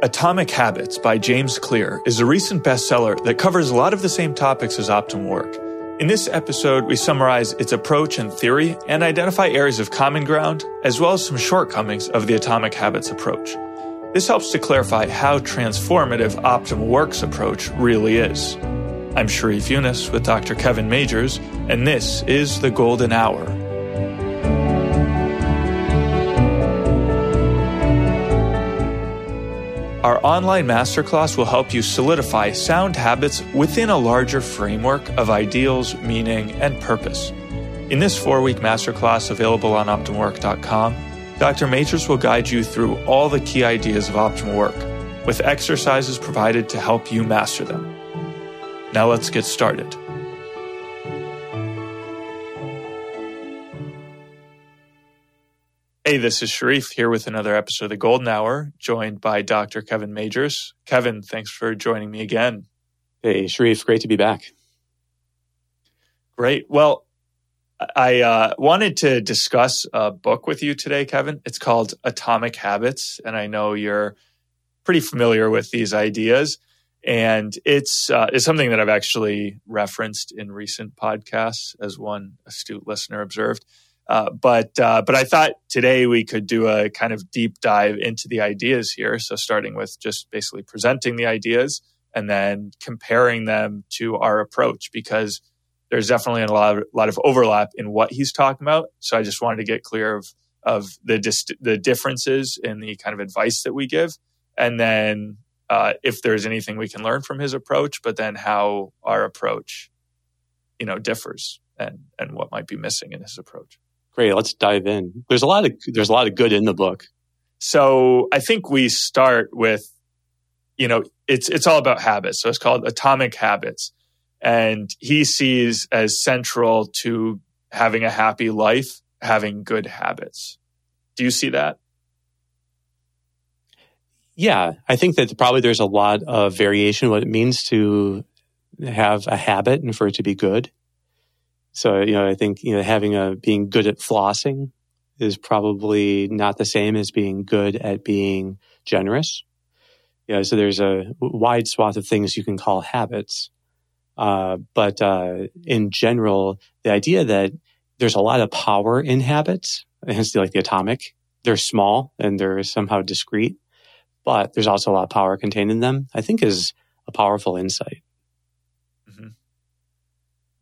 Atomic Habits by James Clear is a recent bestseller that covers a lot of the same topics as Optimal Work. In this episode, we summarize its approach and theory and identify areas of common ground, as well as some shortcomings of the Atomic Habits approach. This helps to clarify how transformative Optimal Work's approach really is. I'm Sharif Yunus with Dr. Kevin Majeres, and this is The Golden Hour. Our online masterclass will help you solidify sound habits within a larger framework of ideals, meaning, and purpose. In this four week masterclass available on OptimalWork.com, Dr. Majeres will guide you through all the key ideas of optimal work, with exercises provided to help you master them. Now let's get started. Hey, this is Sharif here with another episode of the Golden Hour, joined by Dr. Kevin Majeres. Kevin, thanks for joining me again. Hey, Sharif, great to be back. Great. Well, I uh, wanted to discuss a book with you today, Kevin. It's called Atomic Habits, and I know you're pretty familiar with these ideas. And it's uh, it's something that I've actually referenced in recent podcasts, as one astute listener observed. Uh, but uh, but I thought today we could do a kind of deep dive into the ideas here. So starting with just basically presenting the ideas and then comparing them to our approach because there's definitely a lot of, lot of overlap in what he's talking about. So I just wanted to get clear of of the dist- the differences in the kind of advice that we give, and then uh, if there's anything we can learn from his approach, but then how our approach, you know, differs and and what might be missing in his approach. Great. Let's dive in. There's a lot of there's a lot of good in the book. So I think we start with, you know, it's it's all about habits. So it's called Atomic Habits, and he sees as central to having a happy life having good habits. Do you see that? Yeah, I think that probably there's a lot of variation what it means to have a habit and for it to be good. So, you know, I think, you know, having a, being good at flossing is probably not the same as being good at being generous. Know, so there's a wide swath of things you can call habits. Uh, but uh, in general, the idea that there's a lot of power in habits, hence like the atomic, they're small and they're somehow discrete, but there's also a lot of power contained in them, I think is a powerful insight.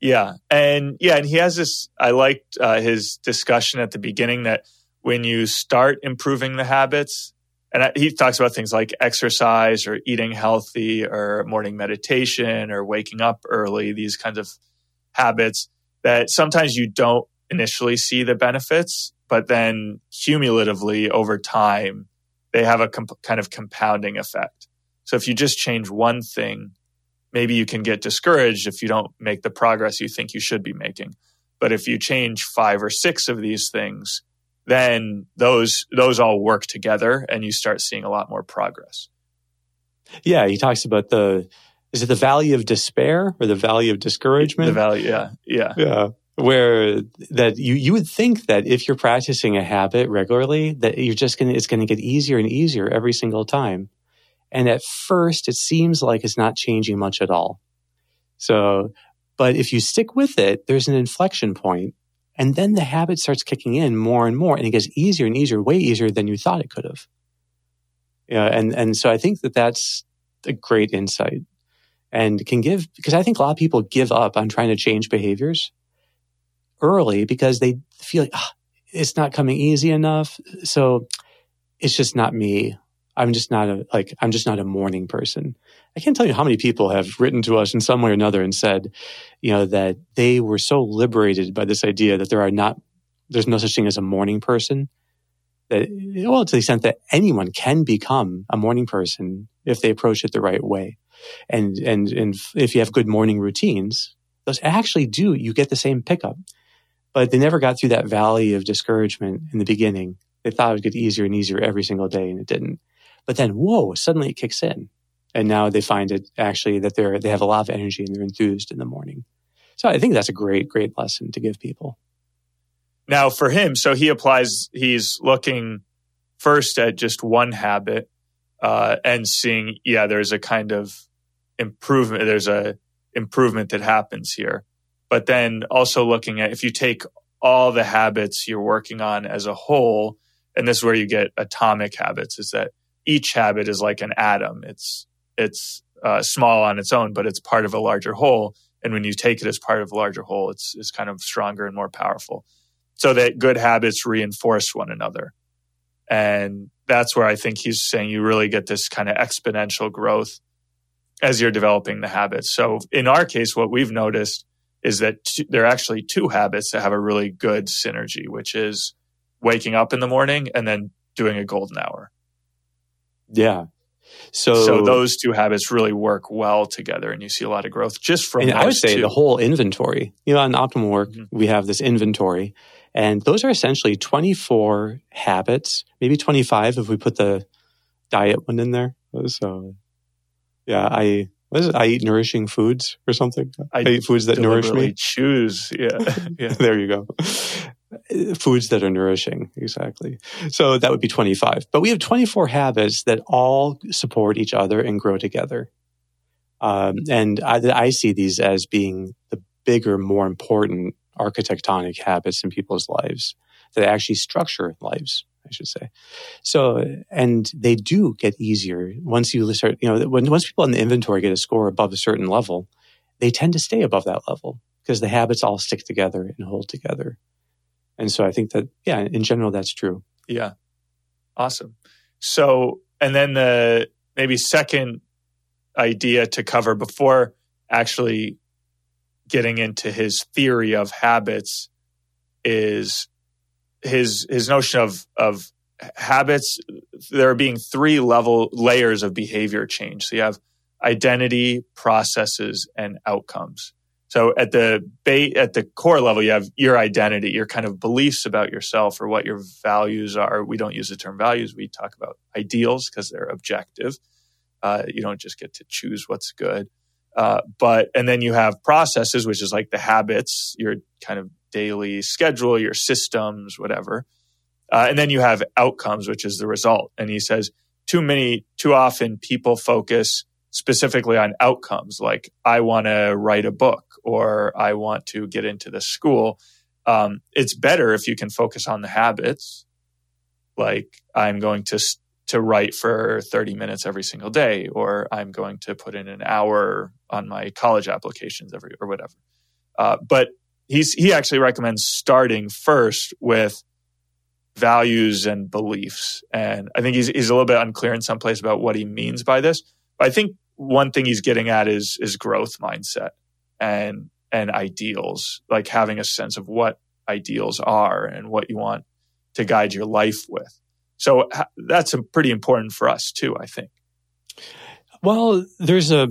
Yeah, and yeah, and he has this. I liked uh, his discussion at the beginning that when you start improving the habits, and he talks about things like exercise or eating healthy or morning meditation or waking up early, these kinds of habits that sometimes you don't initially see the benefits, but then cumulatively over time, they have a comp- kind of compounding effect. So if you just change one thing, maybe you can get discouraged if you don't make the progress you think you should be making. But if you change five or six of these things, then those those all work together and you start seeing a lot more progress. Yeah, he talks about the is it the valley of despair or the valley of discouragement? The valley, yeah. Yeah. Yeah. Where that you you would think that if you're practicing a habit regularly, that you're just gonna it's gonna get easier and easier every single time. And at first, it seems like it's not changing much at all. So, but if you stick with it, there's an inflection point, and then the habit starts kicking in more and more, and it gets easier and easier, way easier than you thought it could have. Yeah, and and so I think that that's a great insight, and can give because I think a lot of people give up on trying to change behaviors early because they feel like oh, it's not coming easy enough, so it's just not me I'm just not a like I'm just not a morning person. I can't tell you how many people have written to us in some way or another and said, you know, that they were so liberated by this idea that there are not there's no such thing as a morning person. That well, to the extent that anyone can become a morning person if they approach it the right way, and and and if you have good morning routines, those actually do you get the same pickup. But they never got through that valley of discouragement in the beginning. They thought it would get easier and easier every single day, and it didn't. But then, whoa, suddenly it kicks in. And now they find it actually that they're, they have a lot of energy and they're enthused in the morning. So I think that's a great, great lesson to give people. Now, for him, so he applies, he's looking first at just one habit uh, and seeing, yeah, there's a kind of improvement. There's a improvement that happens here. But then also looking at if you take all the habits you're working on as a whole, and this is where you get atomic habits, is that each habit is like an atom. It's it's uh, small on its own, but it's part of a larger whole. And when you take it as part of a larger whole, it's it's kind of stronger and more powerful. So that good habits reinforce one another. And that's where I think he's saying you really get this kind of exponential growth as you're developing the habits. So in our case, what we've noticed is that t- there are actually two habits that have a really good synergy, which is waking up in the morning and then doing a golden hour. Yeah. So, so those two habits really work well together, and you see a lot of growth just from. I would say two. the whole inventory. You know, on optimal work, mm-hmm. we have this inventory, and those are essentially 24 habits, maybe 25 if we put the diet one in there. So, yeah, I what is it? I eat nourishing foods or something. I, I eat foods that nourish me. Choose, yeah, yeah. there you go. Foods that are nourishing, exactly. So that would be 25. But we have 24 habits that all support each other and grow together. Um, and I, I see these as being the bigger, more important architectonic habits in people's lives that actually structure lives. I should say. So, and they do get easier once you start, you know, when, once people in the inventory get a score above a certain level, they tend to stay above that level because the habits all stick together and hold together. And so I think that, yeah, in general, that's true. Yeah. Awesome. So, and then the maybe second idea to cover before actually getting into his theory of habits is his his notion of of habits there being three level layers of behavior change so you have identity processes and outcomes so at the ba- at the core level you have your identity your kind of beliefs about yourself or what your values are we don't use the term values we talk about ideals because they're objective uh, you don't just get to choose what's good uh, but and then you have processes, which is like the habits, your kind of daily schedule, your systems, whatever. Uh, and then you have outcomes, which is the result. And he says too many, too often people focus specifically on outcomes, like I want to write a book or I want to get into the school. Um, it's better if you can focus on the habits, like I'm going to to write for 30 minutes every single day, or I'm going to put in an hour on my college applications every or whatever. Uh, but he's he actually recommends starting first with values and beliefs, and I think he's he's a little bit unclear in some place about what he means by this. I think one thing he's getting at is is growth mindset and and ideals, like having a sense of what ideals are and what you want to guide your life with. So that's pretty important for us too, I think. Well, there's a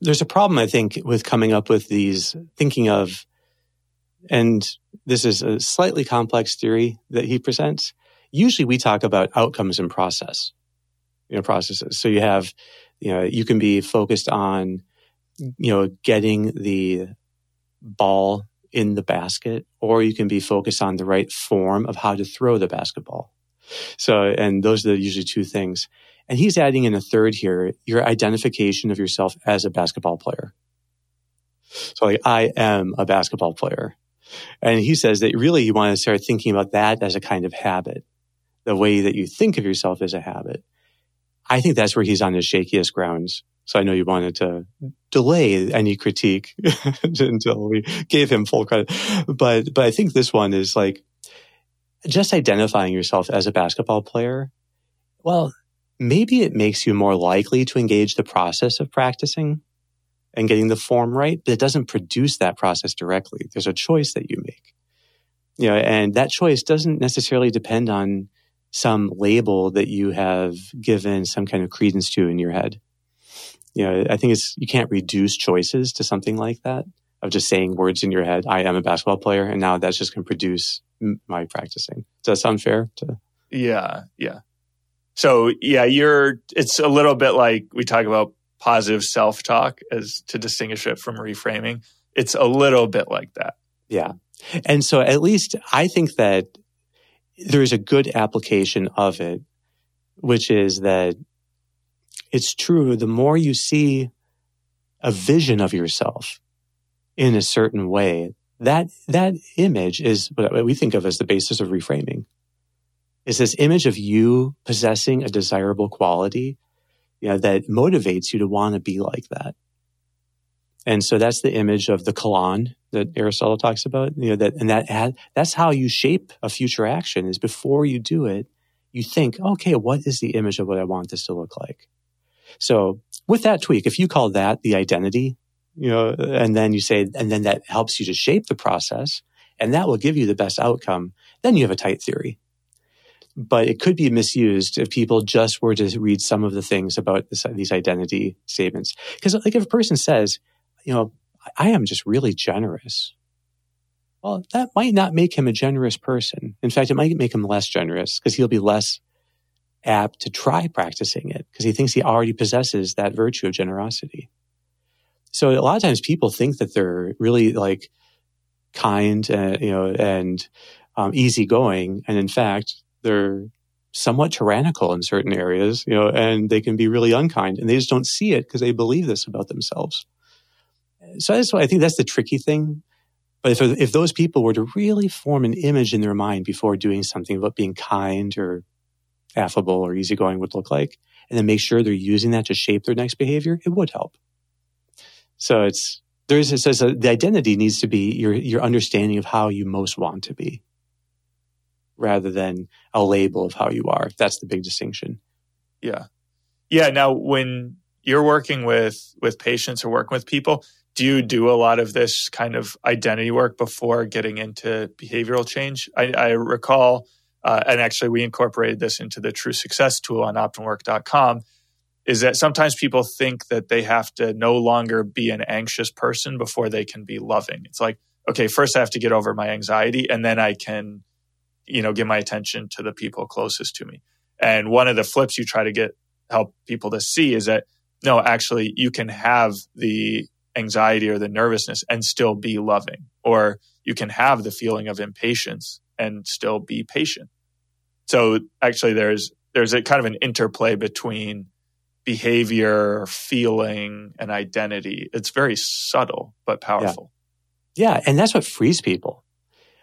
there's a problem I think with coming up with these thinking of and this is a slightly complex theory that he presents. Usually we talk about outcomes and process. You know, processes. So you have, you know, you can be focused on, you know, getting the ball in the basket, or you can be focused on the right form of how to throw the basketball. So, and those are usually two things. And he's adding in a third here, your identification of yourself as a basketball player. So like, I am a basketball player. And he says that really you want to start thinking about that as a kind of habit. The way that you think of yourself as a habit. I think that's where he's on his shakiest grounds. So I know you wanted to delay any critique until we gave him full credit. But, but I think this one is like, just identifying yourself as a basketball player, well, maybe it makes you more likely to engage the process of practicing and getting the form right, but it doesn't produce that process directly. There's a choice that you make. You know, and that choice doesn't necessarily depend on some label that you have given some kind of credence to in your head. You know, I think it's you can't reduce choices to something like that of just saying words in your head. I am a basketball player, and now that's just going to produce my practicing. Does that sound fair? To yeah, yeah. So yeah, you're. It's a little bit like we talk about positive self talk as to distinguish it from reframing. It's a little bit like that. Yeah, and so at least I think that there is a good application of it, which is that it's true. The more you see a vision of yourself in a certain way, that, that image is what we think of as the basis of reframing. Is this image of you possessing a desirable quality you know, that motivates you to want to be like that. And so that's the image of the kalon that Aristotle talks about. You know, that, and that, that's how you shape a future action is before you do it, you think, okay, what is the image of what I want this to look like? So with that tweak, if you call that the identity, you know, and then you say, and then that helps you to shape the process and that will give you the best outcome, then you have a tight theory. But it could be misused if people just were to read some of the things about this, these identity statements. Because like if a person says, you know, I am just really generous. Well, that might not make him a generous person. In fact, it might make him less generous because he'll be less apt to try practicing it because he thinks he already possesses that virtue of generosity. So a lot of times people think that they're really like kind, uh, you know, and um, easygoing, and in fact, they're somewhat tyrannical in certain areas, you know, and they can be really unkind, and they just don't see it because they believe this about themselves so that's why I think that's the tricky thing. But if, if those people were to really form an image in their mind before doing something about being kind or affable or easygoing would look like, and then make sure they're using that to shape their next behavior, it would help. So it's there's it says the identity needs to be your your understanding of how you most want to be, rather than a label of how you are. That's the big distinction. Yeah, yeah. Now, when you're working with with patients or working with people, do you do a lot of this kind of identity work before getting into behavioral change? I, I recall, uh, and actually we incorporated this into the True Success tool on OptimalWork.com, is that sometimes people think that they have to no longer be an anxious person before they can be loving. It's like, okay, first I have to get over my anxiety and then I can, you know, give my attention to the people closest to me. And one of the flips you try to get help people to see is that no, actually you can have the anxiety or the nervousness and still be loving. Or you can have the feeling of impatience and still be patient. So actually there's there's a kind of an interplay between behavior, feeling, and identity. It's very subtle but powerful. Yeah. yeah, and that's what frees people.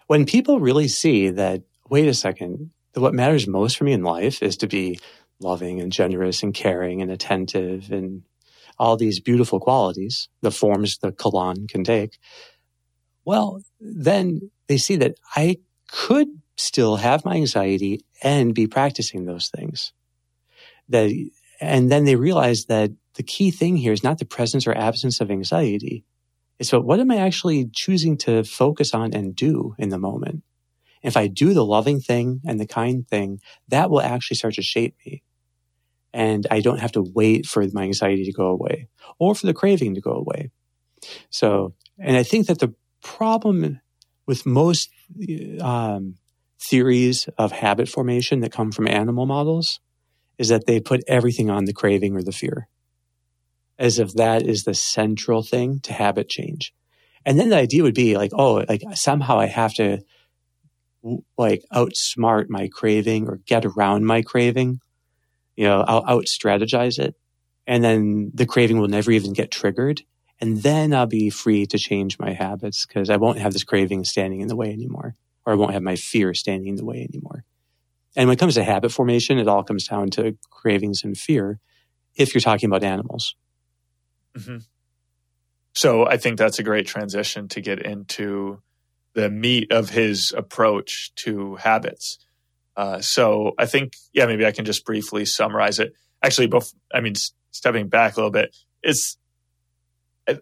When people really see that, wait a second, that what matters most for me in life is to be loving and generous and caring and attentive and all these beautiful qualities, the forms the kalon can take, well, then they see that I could still have my anxiety and be practicing those things. That, and then they realize that the key thing here is not the presence or absence of anxiety. It's what, what am I actually choosing to focus on and do in the moment? If I do the loving thing and the kind thing, that will actually start to shape me and I don't have to wait for my anxiety to go away or for the craving to go away. So, and I think that the problem with most um, theories of habit formation that come from animal models is that they put everything on the craving or the fear as if that is the central thing to habit change. And then the idea would be like, oh, like somehow I have to like outsmart my craving or get around my craving you know, I'll out strategize it. And then the craving will never even get triggered. And then I'll be free to change my habits because I won't have this craving standing in the way anymore, or I won't have my fear standing in the way anymore. And when it comes to habit formation, it all comes down to cravings and fear if you're talking about animals. Mm-hmm. So I think that's a great transition to get into the meat of his approach to habits. Uh, so I think, yeah, maybe I can just briefly summarize it. Actually, both, I mean, stepping back a little bit, it's,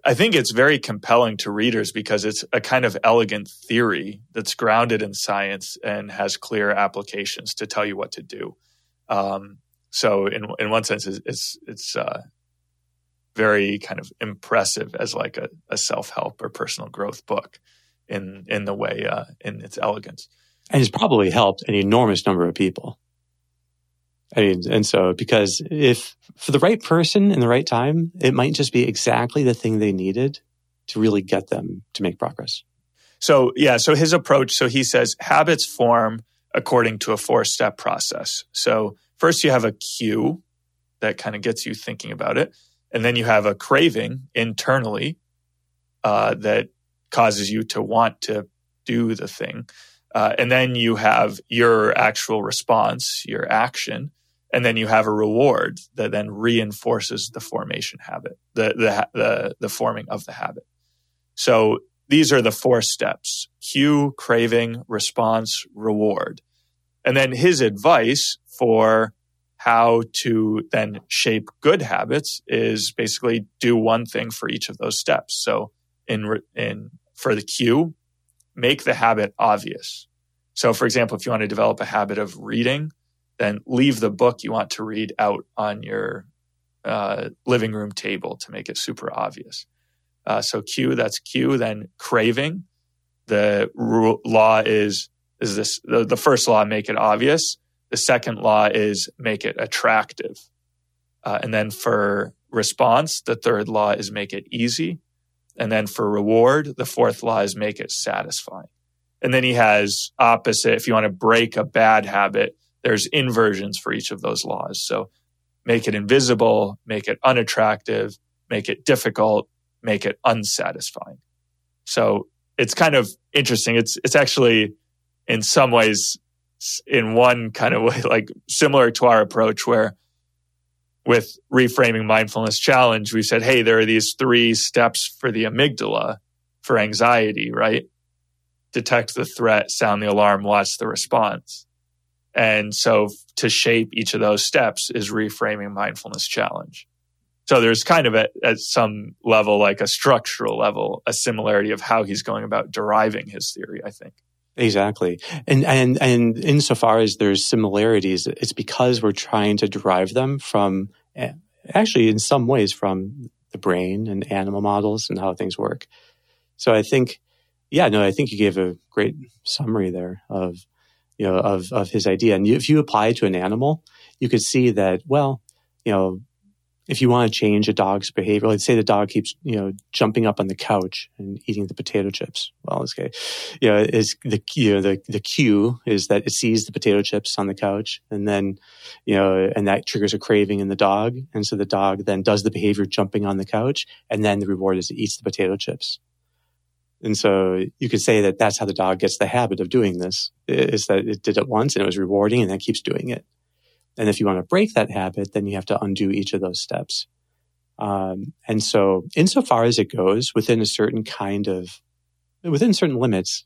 I think it's very compelling to readers because it's a kind of elegant theory that's grounded in science and has clear applications to tell you what to do. Um, so in in one sense, it's it's, it's uh, very kind of impressive as like a, a self help or personal growth book in in the way uh, in its elegance and it's probably helped an enormous number of people. I mean, and so because if for the right person in the right time, it might just be exactly the thing they needed to really get them to make progress. So, yeah, so his approach, so he says habits form according to a four step process. So, first you have a cue, that kind of gets you thinking about it. And then you have a craving internally uh, that causes you to want to do the thing. Uh, and then you have your actual response, your action, and then you have a reward that then reinforces the formation habit, the the the, the forming of the habit. So these are the four steps: cue, craving, response, reward. And then his advice for how to then shape good habits is basically do one thing for each of those steps. So in in for the cue, make the habit obvious. So for example, if you want to develop a habit of reading, then leave the book you want to read out on your uh, living room table to make it super obvious. Uh, so cue, that's cue. Then craving. The rule, law is is this the, the, first law make it obvious. The second law is make it attractive. Uh, and then for response, the third law is make it easy. And then for reward, the fourth law is make it satisfying. And then he has opposite. If you want to break a bad habit, there's inversions for each of those laws. So make it invisible, make it unattractive, make it difficult, make it unsatisfying. So it's kind of interesting. It's it's actually in some ways in one kind of way like similar to our approach where with reframing mindfulness challenge we said hey there are these three steps for the amygdala for anxiety right? Detect the threat sound the alarm watch the response. And so to shape each of those steps is reframing mindfulness challenge. So there's kind of at, at some level like a structural level a similarity of how he's going about deriving his theory i think. Exactly. And, and, and insofar as there's similarities, it's because we're trying to derive them from, actually, in some ways, from the brain and animal models and how things work. So I think, yeah, no, I think you gave a great summary there of, you know, of, of his idea. And if you apply it to an animal, you could see that, well, you know, if you want to change a dog's behavior, let's say the dog keeps, you know, jumping up on the couch and eating the potato chips. Well, this guy, you know, is the, you know, the, the cue is that it sees the potato chips on the couch and then, you know, and that triggers a craving in the dog. And so the dog then does the behavior jumping on the couch and then the reward is it eats the potato chips. And so you could say that that's how the dog gets the habit of doing this is that it did it once and it was rewarding and then keeps doing it. And if you want to break that habit, then you have to undo each of those steps. Um, and so, insofar as it goes within a certain kind of, within certain limits,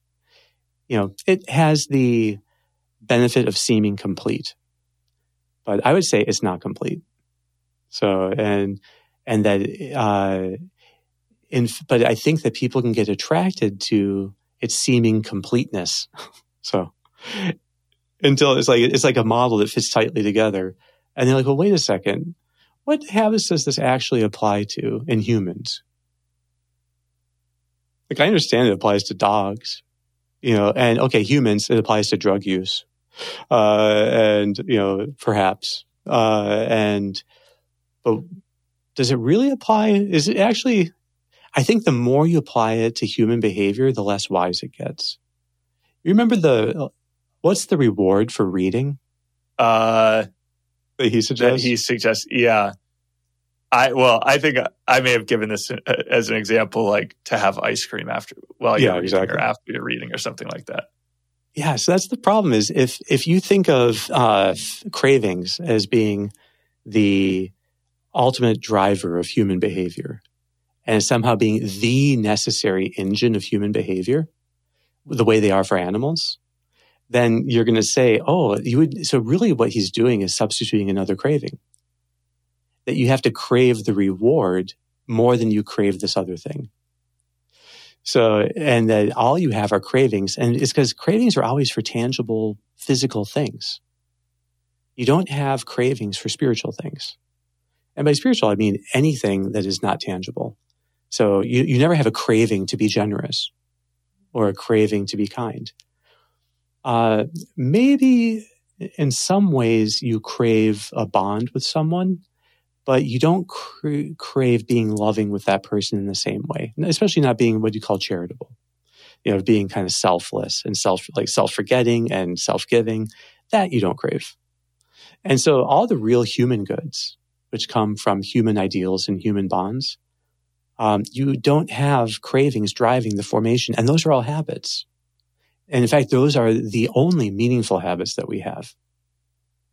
you know, it has the benefit of seeming complete. But I would say it's not complete. So, and, and that, uh, in, but I think that people can get attracted to its seeming completeness. so, until it's like it's like a model that fits tightly together. And they're like, well, wait a second. What habits does this actually apply to in humans? Like I understand it applies to dogs, you know, and okay, humans, it applies to drug use. Uh, and, you know, perhaps. Uh, and, but does it really apply? Is it actually, I think the more you apply it to human behavior, the less wise it gets. You remember the What's the reward for reading? Uh, that he suggests. That he suggests, yeah. I well, I think I may have given this uh, as an example, like to have ice cream after, well, yeah, exactly, or after you're reading, or something like that. Yeah, so that's the problem. Is if if you think of uh, cravings as being the ultimate driver of human behavior, and somehow being the necessary engine of human behavior, the way they are for animals, then you're going to say, oh, you would. So really, what he's doing is substituting another craving. That you have to crave the reward more than you crave this other thing. So, and that all you have are cravings, and it's because cravings are always for tangible physical things. You don't have cravings for spiritual things. And by spiritual, I mean anything that is not tangible. So you, you never have a craving to be generous or a craving to be kind uh, maybe in some ways you crave a bond with someone, but you don't cra- crave being loving with that person in the same way, especially not being what you call charitable. You know, being kind of selfless and self, like self forgetting and self giving, that you don't crave. And so all the real human goods, which come from human ideals and human bonds, um, you don't have cravings driving the formation, and those are all habits. And in fact, those are the only meaningful habits that we have.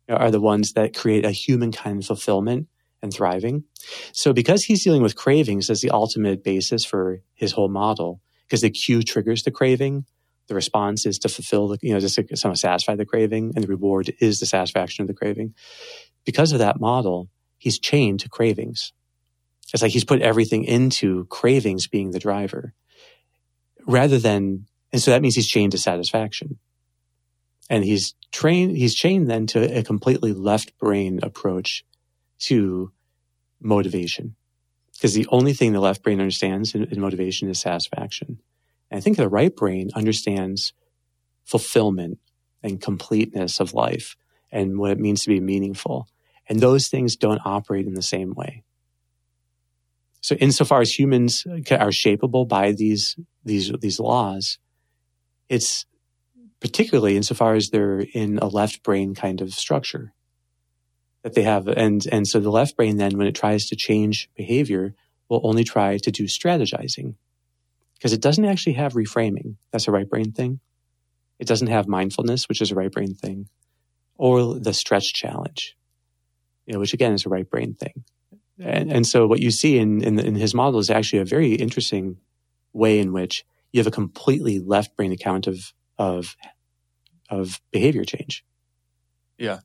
Are the ones that create a human kind of fulfillment and thriving. So, because he's dealing with cravings as the ultimate basis for his whole model, because the cue triggers the craving, the response is to fulfill the, you know, just to somehow satisfy the craving, and the reward is the satisfaction of the craving. Because of that model, he's chained to cravings. It's like he's put everything into cravings being the driver rather than, and so that means he's chained to satisfaction. And he's trained, he's chained then to a completely left brain approach to motivation. Because the only thing the left brain understands in, in motivation is satisfaction. And I think the right brain understands fulfillment and completeness of life and what it means to be meaningful. And those things don't operate in the same way. So insofar as humans are shapeable by these, these, these laws, it's particularly insofar as they're in a left brain kind of structure that they have. And, and so the left brain then, when it tries to change behavior, will only try to do strategizing because it doesn't actually have reframing. That's a right brain thing. It doesn't have mindfulness, which is a right brain thing, or the stretch challenge, you know, which again is a right brain thing. And, and so what you see in, in, in his model is actually a very interesting way in which you have a completely left brain account of, of, of behavior change. Yeah.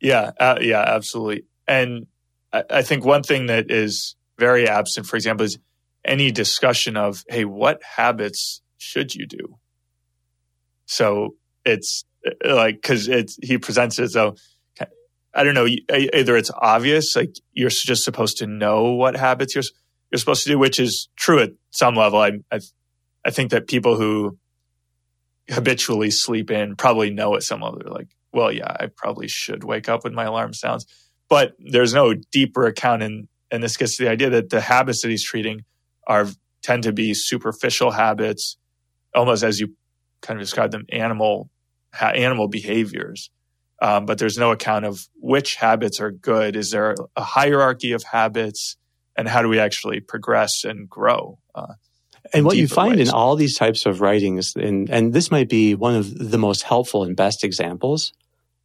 Yeah, uh, yeah, absolutely. And I, I think one thing that is very absent, for example, is any discussion of, hey, what habits should you do? So it's uh, like, cause it's, he presents it as though, I don't know, either it's obvious, like you're just supposed to know what habits you're, you're supposed to do, which is true at some level. I, I, I think that people who habitually sleep in probably know at some level, they're like, well, yeah, I probably should wake up when my alarm sounds. But there's no deeper account, and and this gets to the idea that the habits that he's treating are tend to be superficial habits, almost as you kind of describe them, animal ha- animal behaviors. Um, but there's no account of which habits are good. Is there a hierarchy of habits, and how do we actually progress and grow? Uh, and what you find ways. in all these types of writings, and, and this might be one of the most helpful and best examples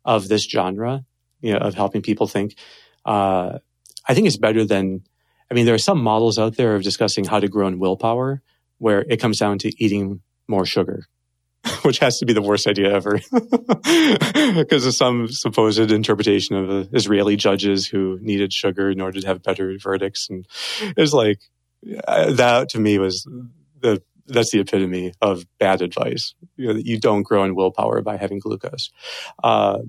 of this genre, you know, of helping people think. Uh, I think it's better than, I mean, there are some models out there of discussing how to grow in willpower where it comes down to eating more sugar, which has to be the worst idea ever because of some supposed interpretation of uh, Israeli judges who needed sugar in order to have better verdicts. And it's like, that to me was the that's the epitome of bad advice. You, know, that you don't grow in willpower by having glucose. Uh,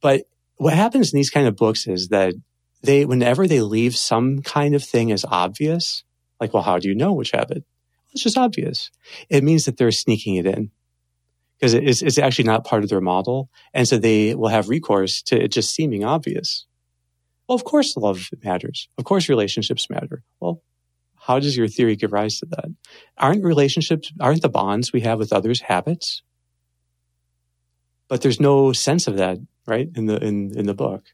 but what happens in these kind of books is that they, whenever they leave some kind of thing as obvious, like, well, how do you know which habit? It's just obvious. It means that they're sneaking it in because it's, it's actually not part of their model. And so they will have recourse to it just seeming obvious. Well, of course, love matters. Of course, relationships matter. Well, how does your theory give rise to that? Aren't relationships, aren't the bonds we have with others habits? But there's no sense of that, right? In the, in, in the book.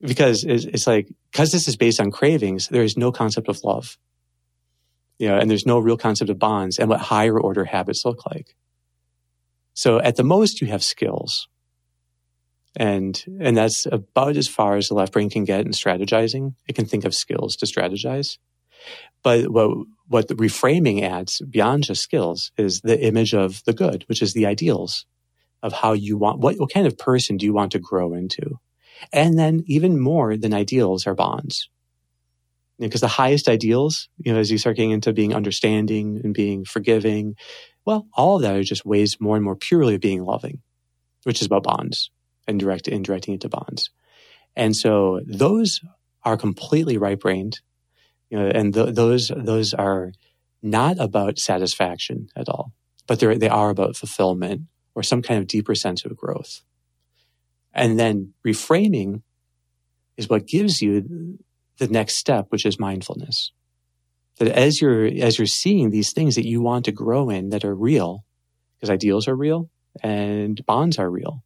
Because it's, it's like, because this is based on cravings, there is no concept of love. You know, and there's no real concept of bonds and what higher order habits look like. So at the most, you have skills. And, and that's about as far as the left brain can get in strategizing. It can think of skills to strategize. But what, what the reframing adds beyond just skills is the image of the good, which is the ideals of how you want, what, what kind of person do you want to grow into? And then even more than ideals are bonds. Because the highest ideals, you know, as you start getting into being understanding and being forgiving, well, all of that are just ways more and more purely of being loving, which is about bonds and direct, indirecting it to bonds. And so those are completely right brained you know, and th- those those are not about satisfaction at all, but they they are about fulfillment or some kind of deeper sense of growth. And then reframing is what gives you the next step, which is mindfulness. That as you're as you're seeing these things that you want to grow in that are real, because ideals are real and bonds are real,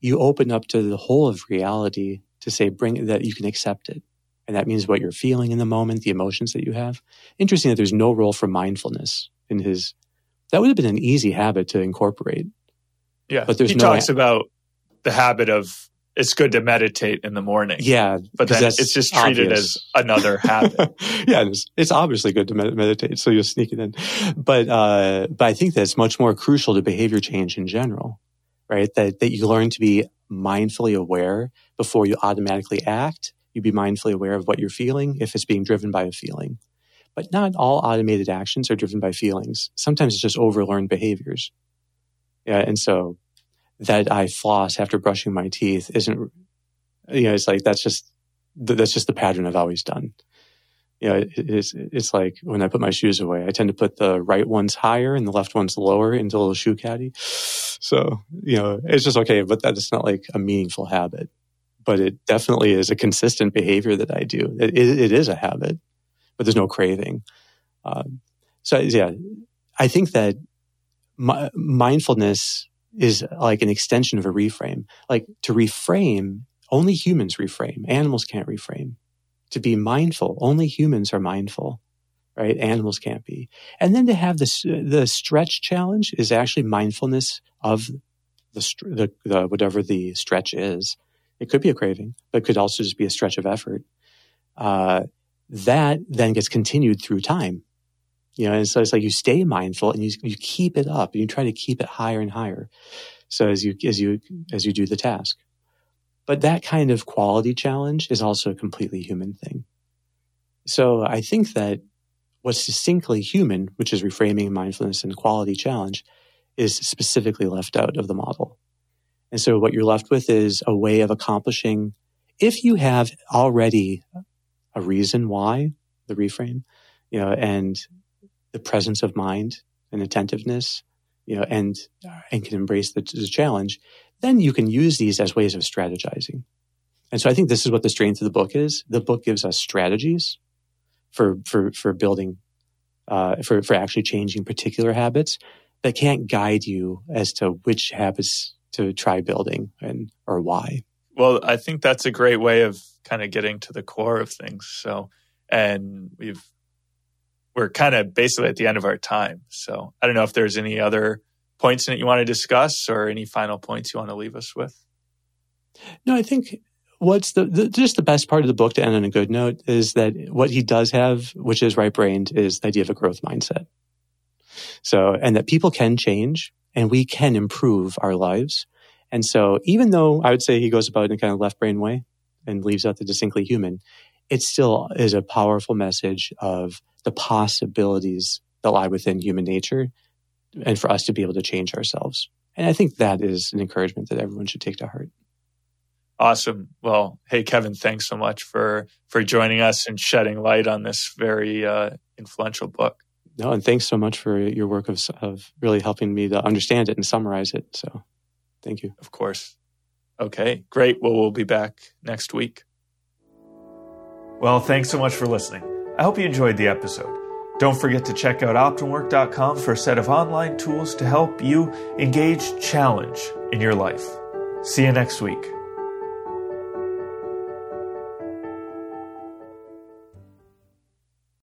you open up to the whole of reality to say bring that you can accept it. And that means what you're feeling in the moment, the emotions that you have. Interesting that there's no role for mindfulness in his. That would have been an easy habit to incorporate. Yeah, but there's he no talks a- about the habit of it's good to meditate in the morning. Yeah, but then it's just treated obvious. as another habit. yeah, it's, it's, obviously good to med- meditate, so you'll sneak it in. But uh, but I think that's much more crucial to behavior change in general, right? That that you learn to be mindfully aware before you automatically act. You be mindfully aware of what you're feeling if it's being driven by a feeling. But not all automated actions are driven by feelings. Sometimes it's just overlearned behaviors. Yeah, and so that I floss after brushing my teeth isn't, you know, it's like that's just that's just the pattern I've always done. You know, it's it's like when I put my shoes away, I tend to put the right ones higher and the left ones lower into a little shoe caddy. So you know, it's just okay, but that's not like a meaningful habit. But it definitely is a consistent behavior that I do. it, it, is a habit, but there's no craving. Um, so yeah, I think that my, mindfulness is like an extension of a reframe. Like to reframe, only humans reframe. Animals can't reframe. To be mindful, only humans are mindful, right? Animals can't be. And then to have this, the stretch challenge is actually mindfulness of the, the, the whatever the stretch is. It could be a craving, but could also just be a stretch of effort. Uh, that then gets continued through time. You know, and so it's like you stay mindful and you, you keep it up and you try to keep it higher and higher. So as you, as you, as you do the task. But that kind of quality challenge is also a completely human thing. So I think that what's distinctly human, which is reframing mindfulness and quality challenge, is specifically left out of the model. And so what you're left with is a way of accomplishing, if you have already a reason why the reframe, you know, and the presence of mind and attentiveness, you know, and and can embrace the, the challenge, then you can use these as ways of strategizing. And so I think this is what the strength of the book is. The book gives us strategies for for for building uh, for for actually changing particular habits that can't guide you as to which habits to try building and or why. Well, I think that's a great way of kind of getting to the core of things. So, and we've we're kind of basically at the end of our time. So I don't know if there's any other points that you want to discuss or any final points you want to leave us with. No, I think what's the, the, just the best part of the book to end on a good note is that what he does have, which is right brained, is the idea of a growth mindset. So, and that people can change and we can improve our lives. And so, even though I would say he goes about in a kind of left brain way and leaves out the distinctly human, it still is a powerful message of the possibilities that lie within human nature and for us to be able to change ourselves. And I think that is an encouragement that everyone should take to heart. Awesome. Well, hey Kevin, thanks so much for for joining us and shedding light on this very uh, influential book. No, and thanks so much for your work of of really helping me to understand it and summarize it. So, thank you. Of course. Okay, great. Well, we'll be back next week. Well, thanks so much for listening. I hope you enjoyed the episode. Don't forget to check out OptimalWork.com for a set of online tools to help you engage challenge in your life. See you next week.